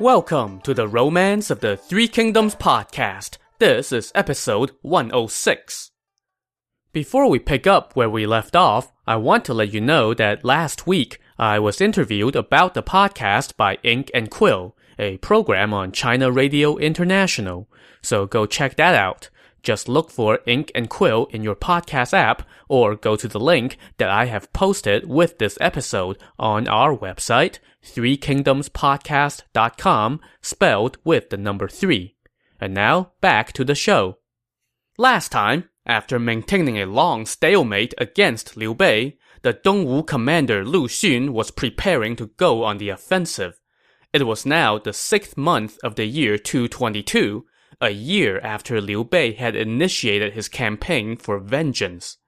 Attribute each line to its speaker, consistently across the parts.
Speaker 1: Welcome to the Romance of the Three Kingdoms podcast. This is episode 106. Before we pick up where we left off, I want to let you know that last week I was interviewed about the podcast by Ink and Quill, a program on China Radio International. So go check that out. Just look for Ink and Quill in your podcast app or go to the link that I have posted with this episode on our website, threekingdomspodcast.com, spelled with the number three. And now, back to the show. Last time, after maintaining a long stalemate against Liu Bei, the Dongwu commander Lu Xun was preparing to go on the offensive. It was now the sixth month of the year 222, a year after Liu Bei had initiated his campaign for vengeance.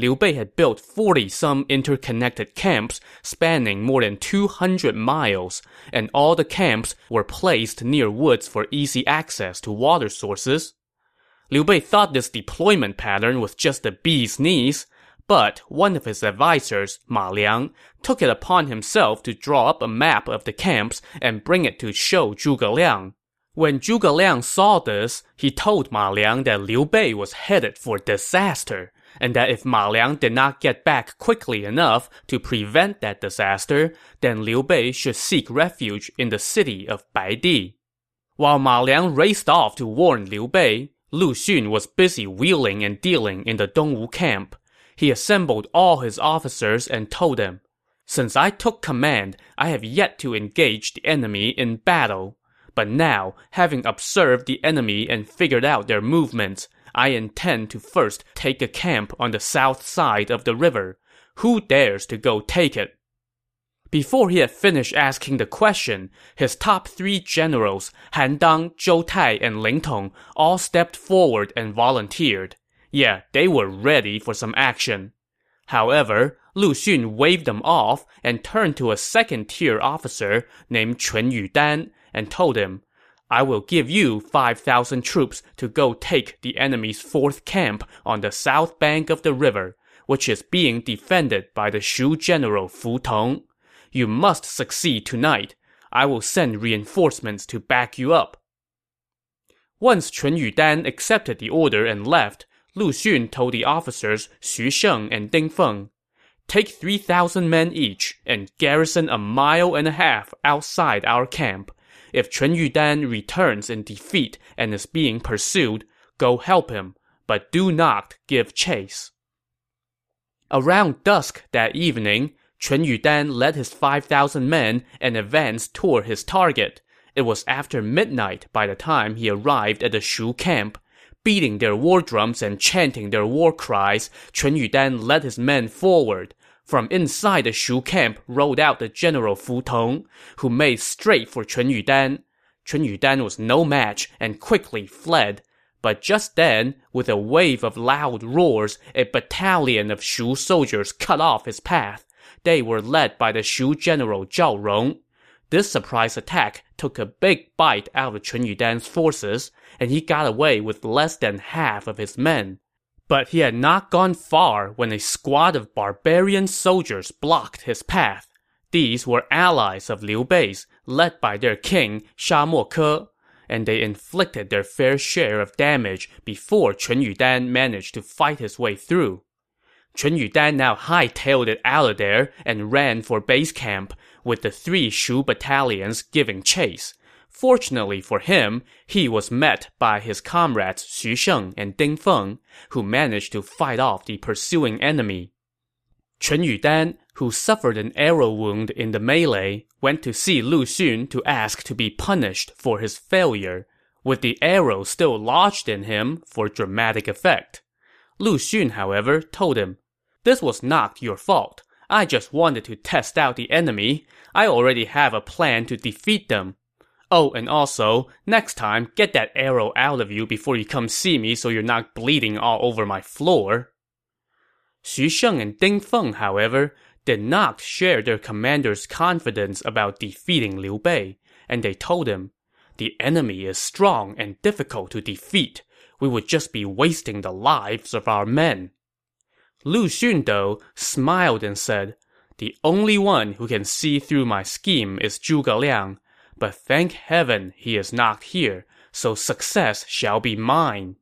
Speaker 1: Liu Bei had built 40 some interconnected camps spanning more than 200 miles, and all the camps were placed near woods for easy access to water sources. Liu Bei thought this deployment pattern was just the bee's knees, but one of his advisors, Ma Liang, took it upon himself to draw up a map of the camps and bring it to show Zhuge Liang. When Zhuge Liang saw this, he told Ma Liang that Liu Bei was headed for disaster, and that if Ma Liang did not get back quickly enough to prevent that disaster, then Liu Bei should seek refuge in the city of Baidi. While Ma Liang raced off to warn Liu Bei, Lu Xun was busy wheeling and dealing in the Dongwu camp. He assembled all his officers and told them, Since I took command, I have yet to engage the enemy in battle. But now, having observed the enemy and figured out their movements, I intend to first take a camp on the south side of the river. Who dares to go take it? Before he had finished asking the question, his top three generals, Han Dang, Zhou Tai, and Ling Tong, all stepped forward and volunteered. Yeah, they were ready for some action. However, Lu Xun waved them off and turned to a second-tier officer named Chun Yudan and told him, I will give you 5,000 troops to go take the enemy's fourth camp on the south bank of the river, which is being defended by the Shu general Fu Tong. You must succeed tonight. I will send reinforcements to back you up. Once Chun Yudan accepted the order and left, Lu Xun told the officers Xu Sheng and Ding Feng, Take 3,000 men each and garrison a mile and a half outside our camp. If Chun Yudan returns in defeat and is being pursued, go help him, but do not give chase. Around dusk that evening, Chun Yudan led his 5,000 men and advanced toward his target. It was after midnight by the time he arrived at the Shu camp. Beating their war drums and chanting their war cries, Chun Yudan led his men forward. From inside the Shu camp rode out the general Fu Tong, who made straight for Chun Yudan. Chun Yudan was no match and quickly fled. But just then, with a wave of loud roars, a battalion of Shu soldiers cut off his path. They were led by the Shu general Zhao Rong. This surprise attack took a big bite out of Chun Yudan's forces, and he got away with less than half of his men. But he had not gone far when a squad of barbarian soldiers blocked his path. These were allies of Liu Bei's, led by their king, Sha Mo Ke, and they inflicted their fair share of damage before Chun Yudan managed to fight his way through. Chun Yudan now hightailed it out of there and ran for base camp, with the three Shu battalions giving chase. Fortunately for him, he was met by his comrades Xu Sheng and Ding Feng, who managed to fight off the pursuing enemy. Chun Yudan, who suffered an arrow wound in the melee, went to see Lu Xun to ask to be punished for his failure, with the arrow still lodged in him for dramatic effect. Lu Xun, however, told him, This was not your fault. I just wanted to test out the enemy. I already have a plan to defeat them. Oh, and also, next time, get that arrow out of you before you come see me so you're not bleeding all over my floor. Xu Sheng and Ding Feng, however, did not share their commander's confidence about defeating Liu Bei, and they told him, The enemy is strong and difficult to defeat. We would just be wasting the lives of our men. Lu Xun, though, smiled and said, The only one who can see through my scheme is Zhuge Liang. But thank heaven he is not here, so success shall be mine.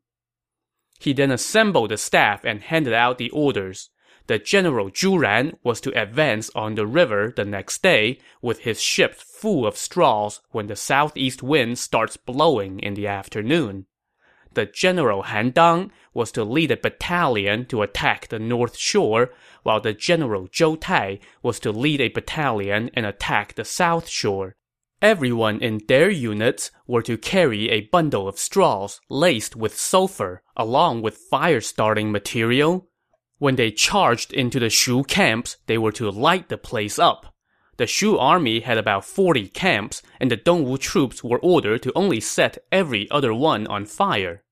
Speaker 1: He then assembled the staff and handed out the orders. The general Zhu Ran was to advance on the river the next day with his ships full of straws when the southeast wind starts blowing in the afternoon. The general Han Dang was to lead a battalion to attack the north shore, while the general Zhou Tai was to lead a battalion and attack the south shore. Everyone in their units were to carry a bundle of straws laced with sulfur, along with fire-starting material. When they charged into the Shu camps, they were to light the place up. The Shu army had about 40 camps, and the Dongwu troops were ordered to only set every other one on fire.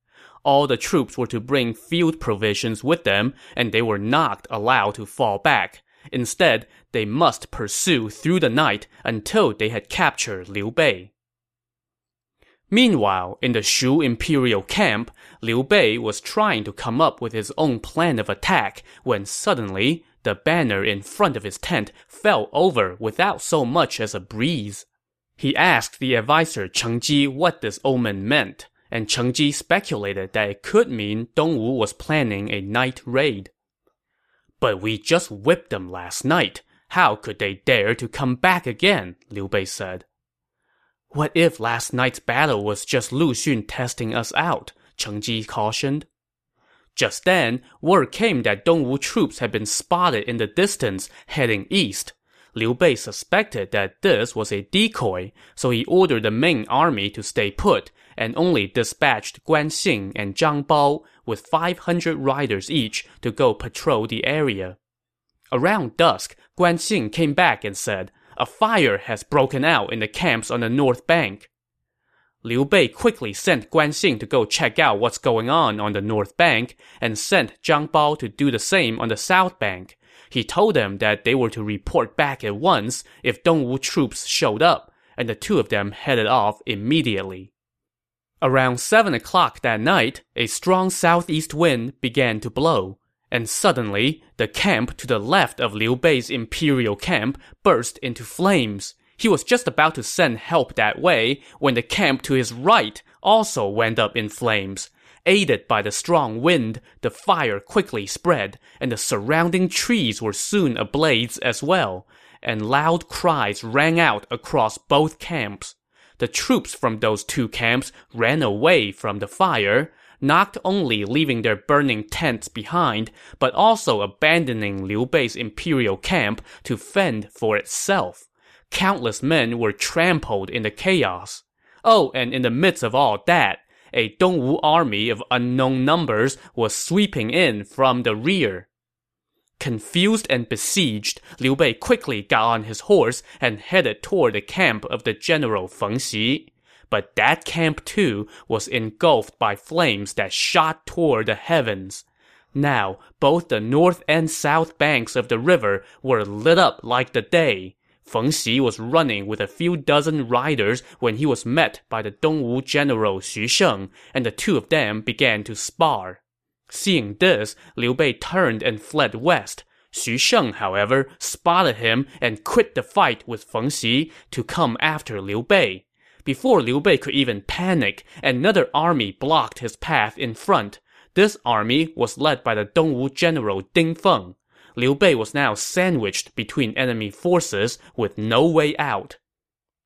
Speaker 1: All the troops were to bring field provisions with them, and they were not allowed to fall back. Instead, they must pursue through the night until they had captured Liu Bei. Meanwhile, in the Shu imperial camp, Liu Bei was trying to come up with his own plan of attack when suddenly, the banner in front of his tent fell over without so much as a breeze. He asked the adviser Cheng Ji what this omen meant, and Cheng Ji speculated that it could mean Dongwu was planning a night raid. But we just whipped them last night. How could they dare to come back again? Liu Bei said. What if last night's battle was just Lu Xun testing us out? Cheng Ji cautioned. Just then, word came that Dongwu troops had been spotted in the distance heading east. Liu Bei suspected that this was a decoy, so he ordered the main army to stay put and only dispatched Guan Xing and Zhang Bao with 500 riders each to go patrol the area. Around dusk, Guan Xing came back and said, A fire has broken out in the camps on the north bank. Liu Bei quickly sent Guan Xing to go check out what's going on on the north bank and sent Zhang Bao to do the same on the south bank. He told them that they were to report back at once if Dongwu troops showed up, and the two of them headed off immediately. Around 7 o'clock that night, a strong southeast wind began to blow, and suddenly, the camp to the left of Liu Bei's imperial camp burst into flames. He was just about to send help that way when the camp to his right also went up in flames. Aided by the strong wind, the fire quickly spread, and the surrounding trees were soon ablaze as well, and loud cries rang out across both camps the troops from those two camps ran away from the fire, not only leaving their burning tents behind, but also abandoning Liu Bei's imperial camp to fend for itself. Countless men were trampled in the chaos. Oh, and in the midst of all that, a Dongwu army of unknown numbers was sweeping in from the rear. Confused and besieged, Liu Bei quickly got on his horse and headed toward the camp of the general Feng Xi. But that camp too was engulfed by flames that shot toward the heavens. Now, both the north and south banks of the river were lit up like the day. Feng Xi was running with a few dozen riders when he was met by the Dongwu general Xu Sheng, and the two of them began to spar. Seeing this, Liu Bei turned and fled west. Xu Sheng, however, spotted him and quit the fight with Feng Xi to come after Liu Bei. Before Liu Bei could even panic, another army blocked his path in front. This army was led by the Dongwu general Ding Feng. Liu Bei was now sandwiched between enemy forces with no way out.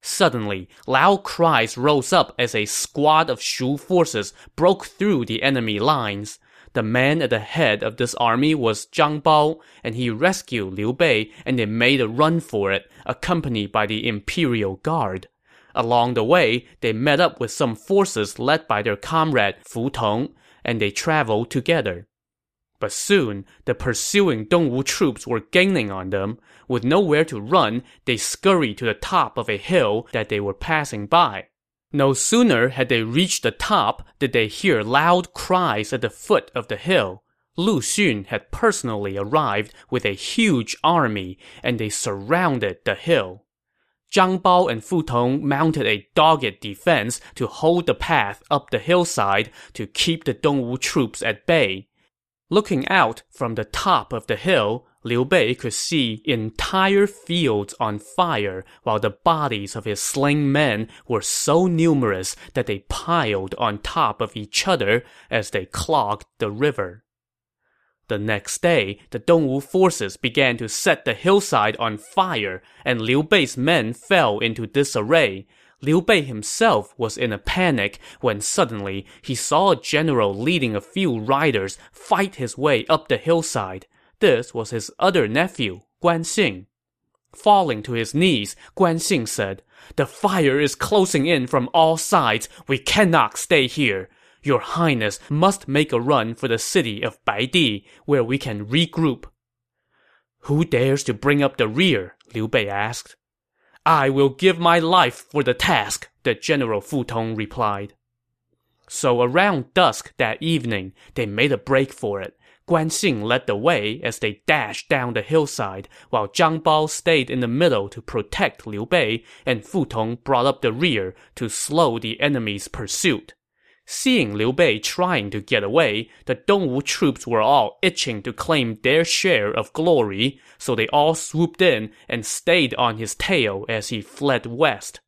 Speaker 1: Suddenly, loud cries rose up as a squad of Shu forces broke through the enemy lines. The man at the head of this army was Zhang Bao, and he rescued Liu Bei and they made a run for it, accompanied by the imperial guard. Along the way, they met up with some forces led by their comrade Fu Tong, and they traveled together. But soon, the pursuing Dongwu troops were gaining on them. With nowhere to run, they scurried to the top of a hill that they were passing by. No sooner had they reached the top did they hear loud cries at the foot of the hill. Lu Xun had personally arrived with a huge army, and they surrounded the hill. Zhang Bao and Fu Tong mounted a dogged defense to hold the path up the hillside to keep the Dongwu troops at bay. Looking out from the top of the hill, Liu Bei could see entire fields on fire while the bodies of his slain men were so numerous that they piled on top of each other as they clogged the river. The next day, the Dongwu forces began to set the hillside on fire, and Liu Bei's men fell into disarray, Liu Bei himself was in a panic when suddenly he saw a general leading a few riders fight his way up the hillside. This was his other nephew, Guan Xing. Falling to his knees, Guan Xing said, The fire is closing in from all sides. We cannot stay here. Your Highness must make a run for the city of Baidi, where we can regroup. Who dares to bring up the rear? Liu Bei asked. I will give my life for the task, the General Fu Tong replied. So around dusk that evening, they made a break for it. Guan Xing led the way as they dashed down the hillside, while Zhang Bao stayed in the middle to protect Liu Bei, and Fu Tong brought up the rear to slow the enemy's pursuit. Seeing Liu Bei trying to get away, the Dongwu troops were all itching to claim their share of glory, so they all swooped in and stayed on his tail as he fled west.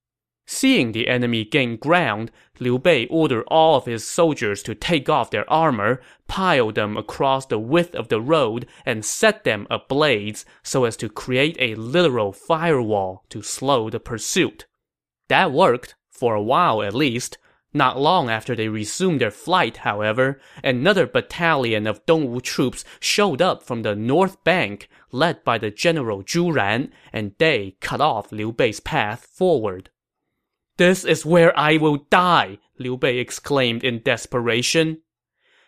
Speaker 1: Seeing the enemy gain ground, Liu Bei ordered all of his soldiers to take off their armor, pile them across the width of the road, and set them ablaze so as to create a literal firewall to slow the pursuit. That worked, for a while at least, not long after they resumed their flight, however, another battalion of Dongwu troops showed up from the north bank, led by the general Zhu Ran, and they cut off Liu Bei's path forward. This is where I will die, Liu Bei exclaimed in desperation.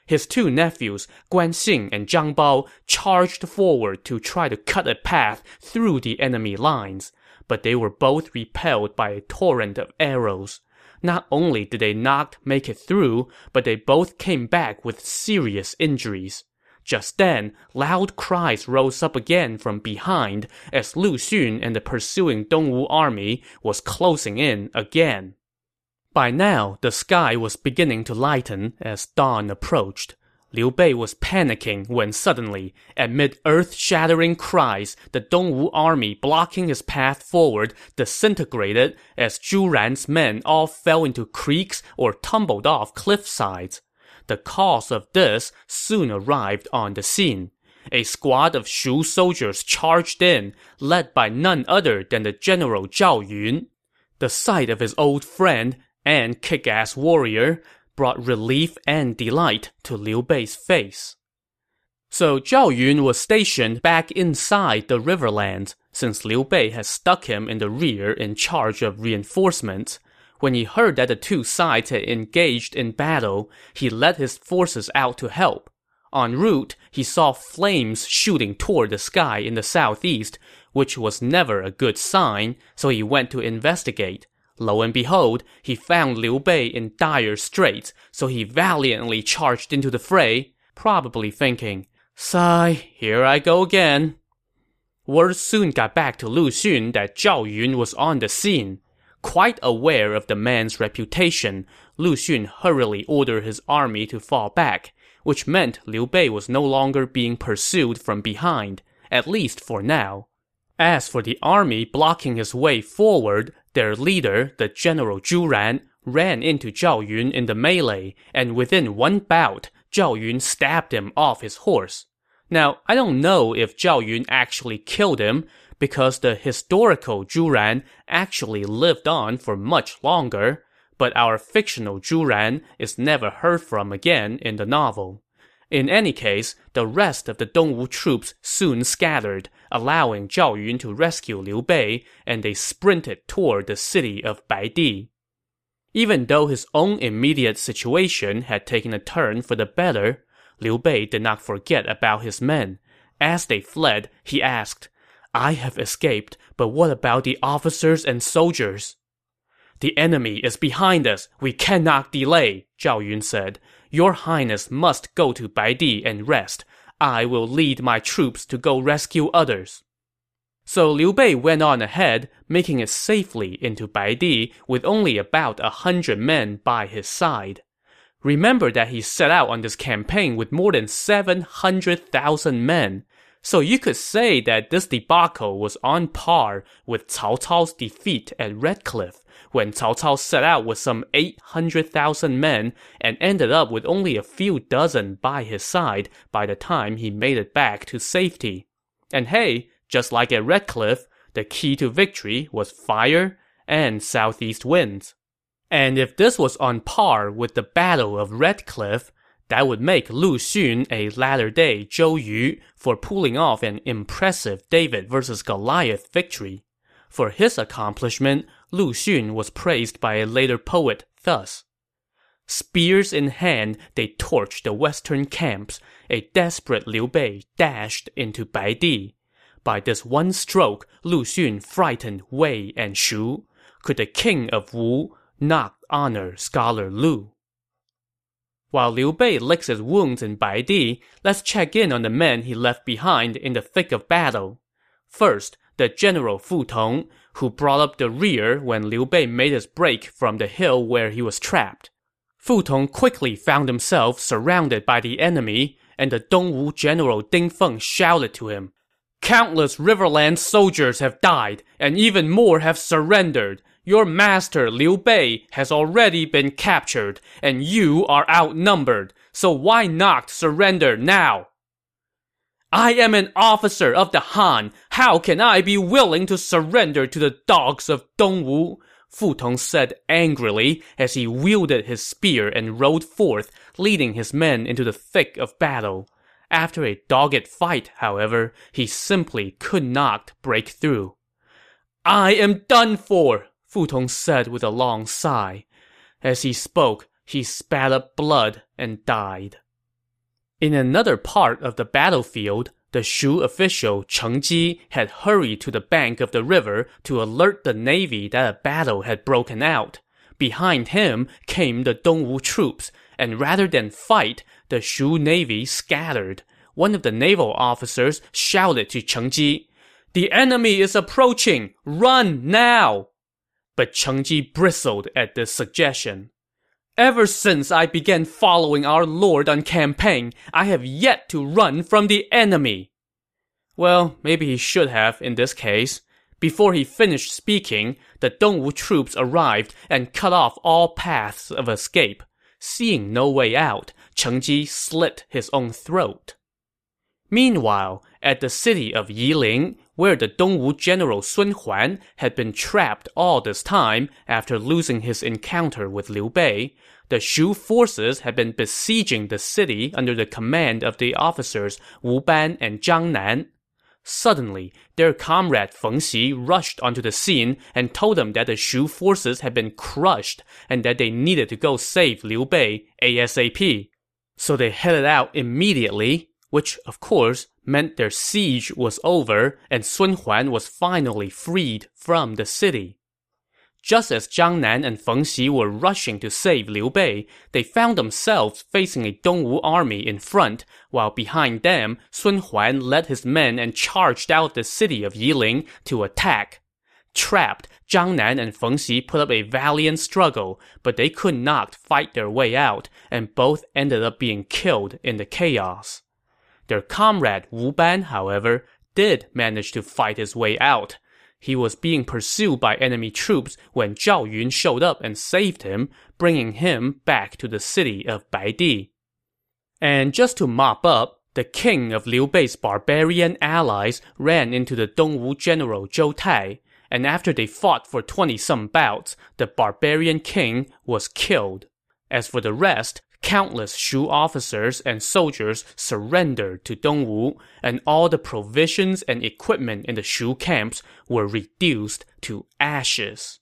Speaker 1: His two nephews, Guan Xing and Zhang Bao, charged forward to try to cut a path through the enemy lines, but they were both repelled by a torrent of arrows. Not only did they not make it through, but they both came back with serious injuries. Just then, loud cries rose up again from behind as Lu Xun and the pursuing Dongwu army was closing in again. By now, the sky was beginning to lighten as dawn approached. Liu Bei was panicking when suddenly, amid earth-shattering cries, the Dongwu army blocking his path forward disintegrated as Zhu Ran's men all fell into creeks or tumbled off cliff sides. The cause of this soon arrived on the scene. A squad of Shu soldiers charged in, led by none other than the general Zhao Yun. The sight of his old friend and kick-ass warrior brought relief and delight to Liu Bei's face. So Zhao Yun was stationed back inside the riverlands, since Liu Bei had stuck him in the rear in charge of reinforcements. When he heard that the two sides had engaged in battle, he led his forces out to help. En route, he saw flames shooting toward the sky in the southeast, which was never a good sign, so he went to investigate. Lo and behold, he found Liu Bei in dire straits, so he valiantly charged into the fray, probably thinking, Sigh, here I go again. Word soon got back to Lu Xun that Zhao Yun was on the scene. Quite aware of the man's reputation, Lu Xun hurriedly ordered his army to fall back, which meant Liu Bei was no longer being pursued from behind, at least for now. As for the army blocking his way forward, their leader, the general Zhu Ran, ran into Zhao Yun in the melee, and within one bout, Zhao Yun stabbed him off his horse. Now, I don't know if Zhao Yun actually killed him, because the historical Zhu Ran actually lived on for much longer, but our fictional Zhu Ran is never heard from again in the novel. In any case, the rest of the Dongwu troops soon scattered, allowing Zhao Yun to rescue Liu Bei, and they sprinted toward the city of Baidi. Even though his own immediate situation had taken a turn for the better, Liu Bei did not forget about his men. As they fled, he asked, I have escaped, but what about the officers and soldiers? The enemy is behind us. We cannot delay, Zhao Yun said. Your Highness must go to Baidi and rest. I will lead my troops to go rescue others. So Liu Bei went on ahead, making it safely into Baidi with only about a hundred men by his side. Remember that he set out on this campaign with more than 700,000 men. So you could say that this debacle was on par with Cao Cao's defeat at Red Cliff, when Cao Cao set out with some 800,000 men and ended up with only a few dozen by his side by the time he made it back to safety. And hey, just like at Red Cliff, the key to victory was fire and southeast winds. And if this was on par with the Battle of Red Cliff, that would make Lu Xun a latter-day Zhou Yu for pulling off an impressive David versus Goliath victory. For his accomplishment, Lu Xun was praised by a later poet thus. Spears in hand, they torched the western camps. A desperate Liu Bei dashed into Baidi. By this one stroke, Lu Xun frightened Wei and Shu. Could the king of Wu not honor scholar Lu. While Liu Bei licks his wounds in Baidi, let's check in on the men he left behind in the thick of battle. First, the general Fu Tong, who brought up the rear when Liu Bei made his break from the hill where he was trapped. Fu Tong quickly found himself surrounded by the enemy, and the Dongwu general Ding Feng shouted to him, Countless Riverland soldiers have died, and even more have surrendered. Your master Liu Bei has already been captured, and you are outnumbered, so why not surrender now? I am an officer of the Han. How can I be willing to surrender to the dogs of Dongwu? Fu Tong said angrily as he wielded his spear and rode forth, leading his men into the thick of battle. After a dogged fight, however, he simply could not break through. I am done for, Fu Tong said with a long sigh. As he spoke, he spat up blood and died. In another part of the battlefield, the Shu official Cheng Ji had hurried to the bank of the river to alert the navy that a battle had broken out. Behind him came the Dongwu troops, and rather than fight, the Shu navy scattered. One of the naval officers shouted to Cheng Ji, The enemy is approaching! Run now! But Cheng Ji bristled at this suggestion. Ever since I began following our lord on campaign, I have yet to run from the enemy. Well, maybe he should have in this case. Before he finished speaking, the Dongwu troops arrived and cut off all paths of escape. Seeing no way out, Cheng Ji slit his own throat. Meanwhile, at the city of Yiling, where the Dongwu general Sun Huan had been trapped all this time after losing his encounter with Liu Bei, the Shu forces had been besieging the city under the command of the officers Wu Ban and Zhang Nan. Suddenly, their comrade Feng Xi rushed onto the scene and told them that the Shu forces had been crushed and that they needed to go save Liu Bei ASAP. So they headed out immediately, which, of course, meant their siege was over and Sun Huan was finally freed from the city. Just as Zhang Nan and Feng Xi were rushing to save Liu Bei, they found themselves facing a Dongwu army in front, while behind them, Sun Huan led his men and charged out the city of Yiling to attack. Trapped, Zhang Nan and Feng Xi put up a valiant struggle, but they could not fight their way out, and both ended up being killed in the chaos. Their comrade Wu Ban, however, did manage to fight his way out. He was being pursued by enemy troops when Zhao Yun showed up and saved him, bringing him back to the city of Baidi. And just to mop up, the king of Liu Bei's barbarian allies ran into the Dongwu general Zhou Tai, and after they fought for 20-some bouts, the barbarian king was killed. As for the rest, countless Shu officers and soldiers surrendered to Dongwu, and all the provisions and equipment in the Shu camps were reduced to ashes.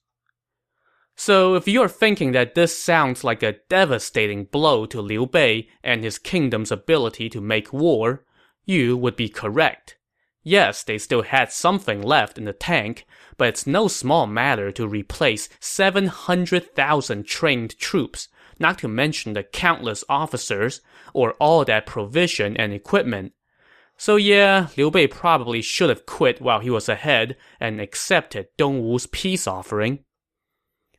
Speaker 1: So if you're thinking that this sounds like a devastating blow to Liu Bei and his kingdom's ability to make war, you would be correct. Yes, they still had something left in the tank, but it's no small matter to replace 700,000 trained troops not to mention the countless officers, or all that provision and equipment. So yeah, Liu Bei probably should have quit while he was ahead and accepted Dongwu's peace offering.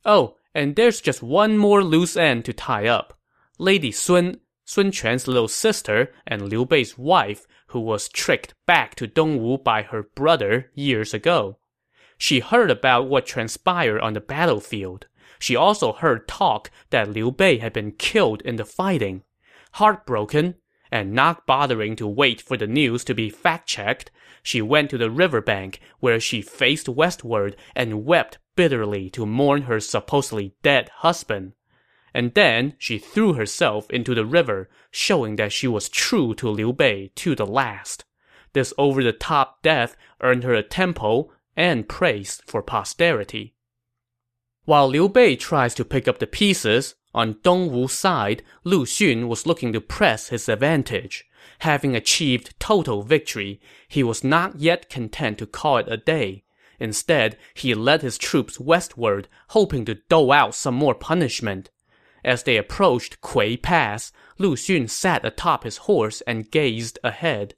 Speaker 1: Oh, and there's just one more loose end to tie up. Lady Sun, Sun Quan's little sister and Liu Bei's wife, who was tricked back to Dongwu by her brother years ago. She heard about what transpired on the battlefield. She also heard talk that Liu Bei had been killed in the fighting. Heartbroken, and not bothering to wait for the news to be fact-checked, she went to the riverbank where she faced westward and wept bitterly to mourn her supposedly dead husband. And then she threw herself into the river, showing that she was true to Liu Bei to the last. This over-the-top death earned her a temple and praise for posterity. While Liu Bei tries to pick up the pieces, on Dongwu's side, Lu Xun was looking to press his advantage. Having achieved total victory, he was not yet content to call it a day. Instead, he led his troops westward, hoping to dole out some more punishment. As they approached Kui Pass, Lu Xun sat atop his horse and gazed ahead.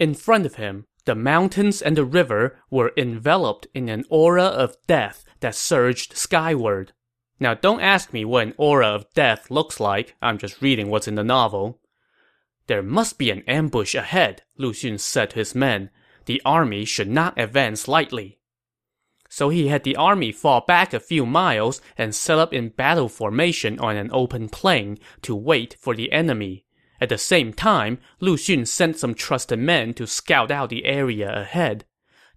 Speaker 1: In front of him, the mountains and the river were enveloped in an aura of death that surged skyward. Now, don't ask me what an aura of death looks like. I'm just reading what's in the novel. There must be an ambush ahead, Lu Xun said to his men. The army should not advance lightly. So he had the army fall back a few miles and set up in battle formation on an open plain to wait for the enemy. At the same time, Lu Xun sent some trusted men to scout out the area ahead.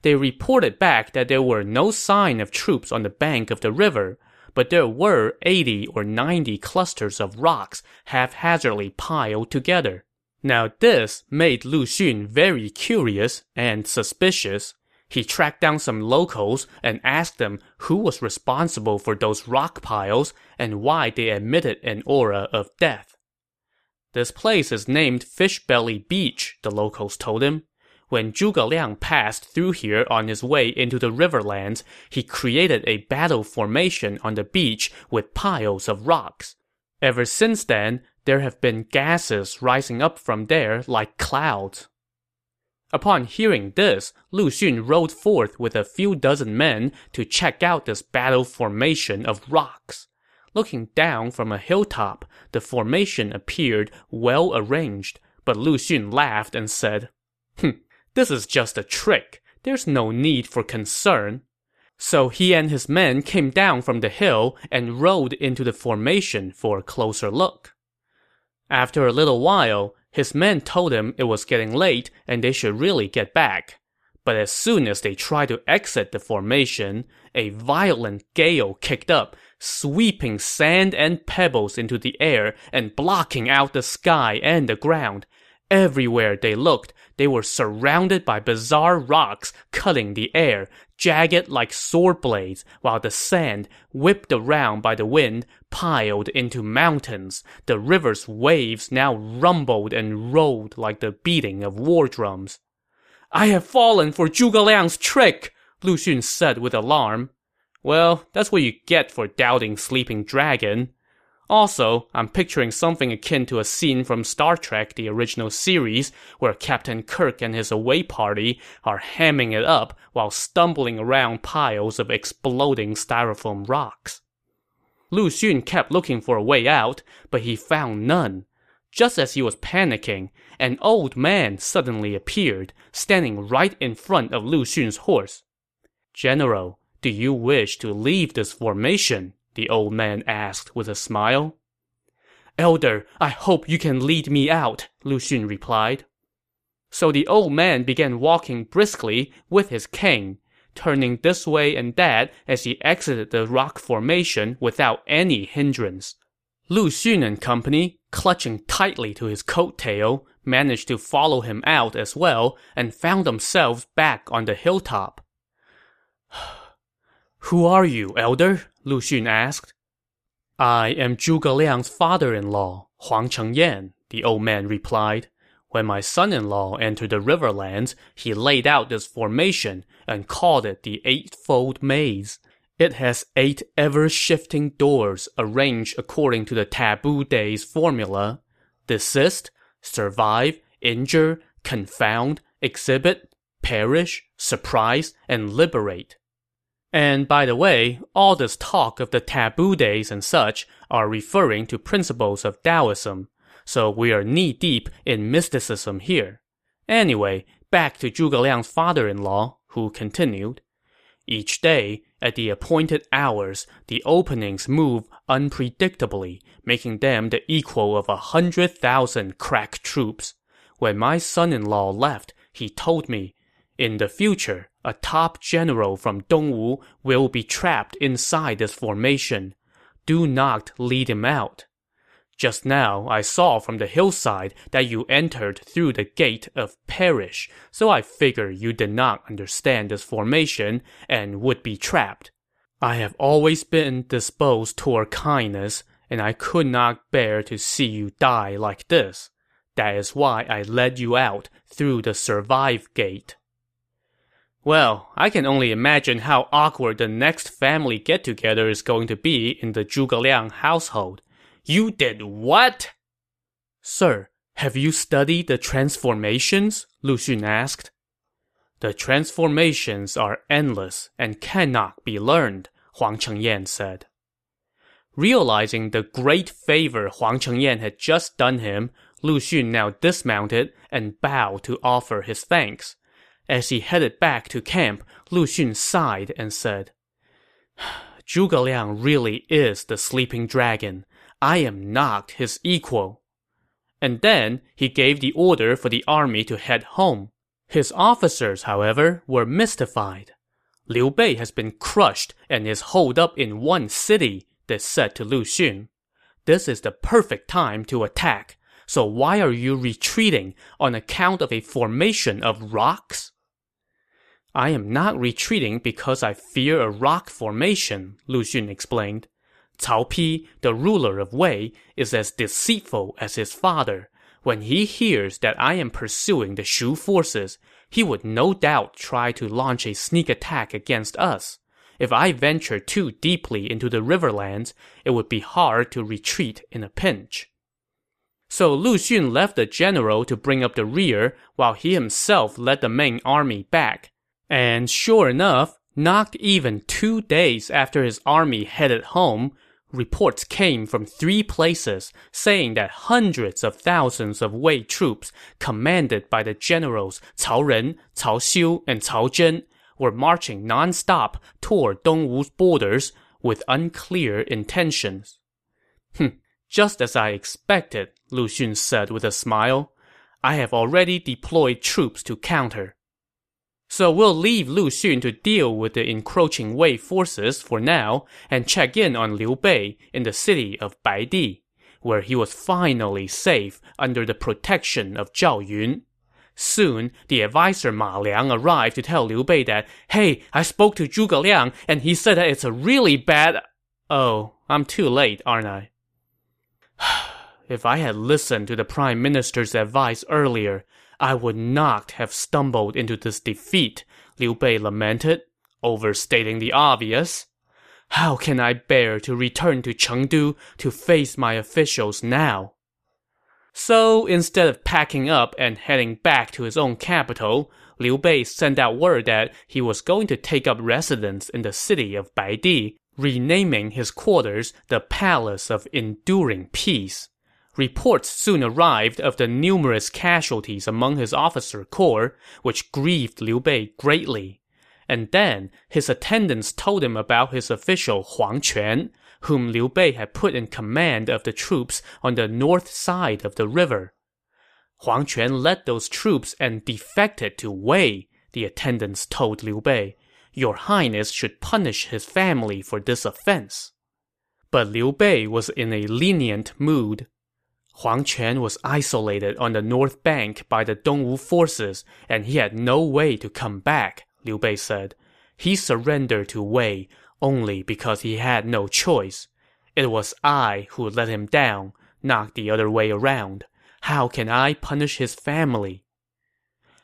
Speaker 1: They reported back that there were no sign of troops on the bank of the river, but there were 80 or 90 clusters of rocks haphazardly piled together. Now this made Lu Xun very curious and suspicious. He tracked down some locals and asked them who was responsible for those rock piles and why they emitted an aura of death. This place is named Fishbelly Beach, the locals told him. When Zhuge Liang passed through here on his way into the riverlands, he created a battle formation on the beach with piles of rocks. Ever since then, there have been gases rising up from there like clouds. Upon hearing this, Lu Xun rode forth with a few dozen men to check out this battle formation of rocks. Looking down from a hilltop, the formation appeared well arranged, but Lu Xun laughed and said, Hm, this is just a trick. There's no need for concern. So he and his men came down from the hill and rode into the formation for a closer look. After a little while, his men told him it was getting late and they should really get back. But as soon as they tried to exit the formation, a violent gale kicked up, sweeping sand and pebbles into the air and blocking out the sky and the ground. Everywhere they looked, they were surrounded by bizarre rocks cutting the air, jagged like sword blades, while the sand, whipped around by the wind, piled into mountains. The river's waves now rumbled and rolled like the beating of war drums. I have fallen for Zhuge Liang's trick, Lu Xun said with alarm. Well, that's what you get for doubting Sleeping Dragon. Also, I'm picturing something akin to a scene from Star Trek, the original series, where Captain Kirk and his away party are hamming it up while stumbling around piles of exploding styrofoam rocks. Lu Xun kept looking for a way out, but he found none. Just as he was panicking, an old man suddenly appeared, standing right in front of Lu Xun's horse. General, do you wish to leave this formation? the old man asked with a smile. Elder, I hope you can lead me out, Lu Xun replied. So the old man began walking briskly with his cane, turning this way and that as he exited the rock formation without any hindrance. Lu Xun and company, clutching tightly to his coat tail, managed to follow him out as well and found themselves back on the hilltop. Who are you, elder? Lu Xun asked. I am Zhuge Liang's father-in-law, Huang Chengyan, the old man replied. When my son-in-law entered the riverlands, he laid out this formation and called it the Eightfold Maze. It has eight ever-shifting doors arranged according to the Taboo Days formula. Desist, survive, injure, confound, exhibit, perish, surprise, and liberate. And by the way, all this talk of the taboo days and such are referring to principles of Taoism, so we are knee deep in mysticism here. Anyway, back to Zhuge Liang's father-in-law, who continued. Each day, at the appointed hours, the openings move unpredictably, making them the equal of a hundred thousand crack troops. When my son-in-law left, he told me, in the future, a top general from Dongwu will be trapped inside this formation. Do not lead him out. Just now, I saw from the hillside that you entered through the gate of perish, so I figure you did not understand this formation and would be trapped. I have always been disposed toward kindness, and I could not bear to see you die like this. That is why I led you out through the survive gate. Well, I can only imagine how awkward the next family get-together is going to be in the Zhuge Liang household. You did what? Sir, have you studied the transformations? Lu Xun asked. The transformations are endless and cannot be learned, Huang Chengyan said. Realizing the great favor Huang Chengyan had just done him, Lu Xun now dismounted and bowed to offer his thanks. As he headed back to camp, Lu Xun sighed and said, Zhuge Liang really is the sleeping dragon. I am not his equal. And then he gave the order for the army to head home. His officers, however, were mystified. Liu Bei has been crushed and is holed up in one city, they said to Lu Xun. This is the perfect time to attack, so why are you retreating on account of a formation of rocks? I am not retreating because I fear a rock formation, Lu Xun explained. Cao Pi, the ruler of Wei, is as deceitful as his father. When he hears that I am pursuing the Shu forces, he would no doubt try to launch a sneak attack against us. If I venture too deeply into the riverlands, it would be hard to retreat in a pinch. So Lu Xun left the general to bring up the rear, while he himself led the main army back. And sure enough, not even two days after his army headed home, Reports came from three places saying that hundreds of thousands of Wei troops, commanded by the generals Cao Ren, Cao Xiu, and Cao Zhen, were marching non-stop toward Dongwu's borders with unclear intentions. Hm, just as I expected, Lu Xun said with a smile. I have already deployed troops to counter. So we'll leave Lu Xun to deal with the encroaching Wei forces for now and check in on Liu Bei in the city of Baidi, where he was finally safe under the protection of Zhao Yun. Soon, the advisor Ma Liang arrived to tell Liu Bei that, hey, I spoke to Zhuge Liang and he said that it's a really bad... Oh, I'm too late, aren't I? if I had listened to the prime minister's advice earlier, I would not have stumbled into this defeat, Liu Bei lamented, overstating the obvious. How can I bear to return to Chengdu to face my officials now? So instead of packing up and heading back to his own capital, Liu Bei sent out word that he was going to take up residence in the city of Baidi, renaming his quarters the Palace of Enduring Peace. Reports soon arrived of the numerous casualties among his officer corps, which grieved Liu Bei greatly. And then, his attendants told him about his official Huang Quan, whom Liu Bei had put in command of the troops on the north side of the river. Huang Quan led those troops and defected to Wei, the attendants told Liu Bei. Your Highness should punish his family for this offense. But Liu Bei was in a lenient mood. Huang Quan was isolated on the north bank by the Dongwu forces, and he had no way to come back, Liu Bei said. He surrendered to Wei only because he had no choice. It was I who let him down, not the other way around. How can I punish his family?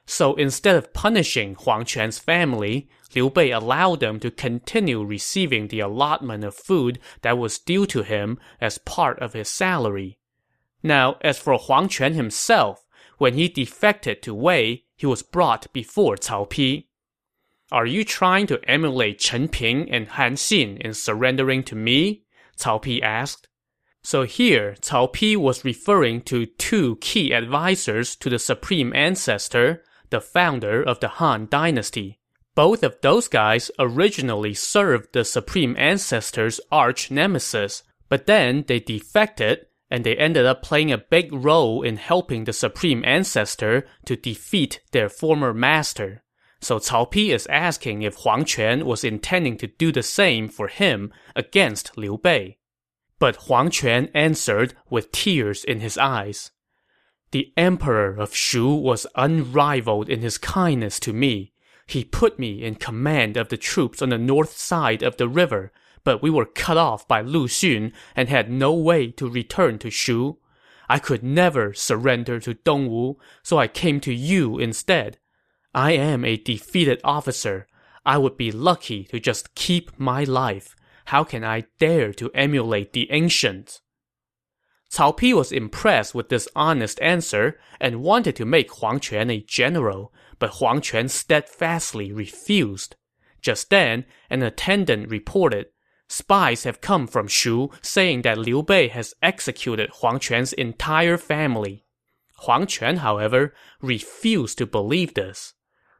Speaker 1: So instead of punishing Huang Quan's family, Liu Bei allowed them to continue receiving the allotment of food that was due to him as part of his salary. Now, as for Huang Quan himself, when he defected to Wei, he was brought before Cao Pi. Are you trying to emulate Chen Ping and Han Xin in surrendering to me? Cao Pi asked. So here, Cao Pi was referring to two key advisors to the supreme ancestor, the founder of the Han dynasty. Both of those guys originally served the supreme ancestor's arch nemesis, but then they defected and they ended up playing a big role in helping the supreme ancestor to defeat their former master. So Cao Pi is asking if Huang Quan was intending to do the same for him against Liu Bei. But Huang Quan answered with tears in his eyes. The emperor of Shu was unrivaled in his kindness to me. He put me in command of the troops on the north side of the river, but we were cut off by Lu Xun and had no way to return to Shu. I could never surrender to Dongwu, so I came to you instead. I am a defeated officer. I would be lucky to just keep my life. How can I dare to emulate the ancients? Cao Pi was impressed with this honest answer and wanted to make Huang Quan a general, but Huang Quan steadfastly refused. Just then, an attendant reported, Spies have come from Shu saying that Liu Bei has executed Huang Quan's entire family. Huang Quan, however, refused to believe this.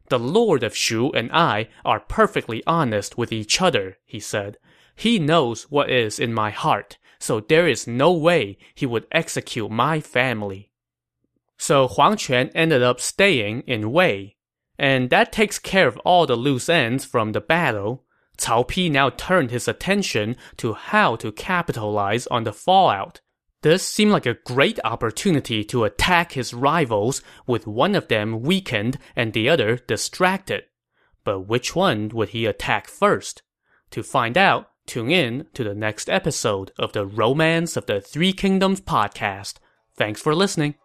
Speaker 1: The lord of Shu and I are perfectly honest with each other, he said. He knows what is in my heart, so there is no way he would execute my family. So Huang Quan ended up staying in Wei. And that takes care of all the loose ends from the battle. Cao Pi now turned his attention to how to capitalize on the fallout. This seemed like a great opportunity to attack his rivals with one of them weakened and the other distracted. But which one would he attack first? To find out, tune in to the next episode of the Romance of the Three Kingdoms podcast. Thanks for listening.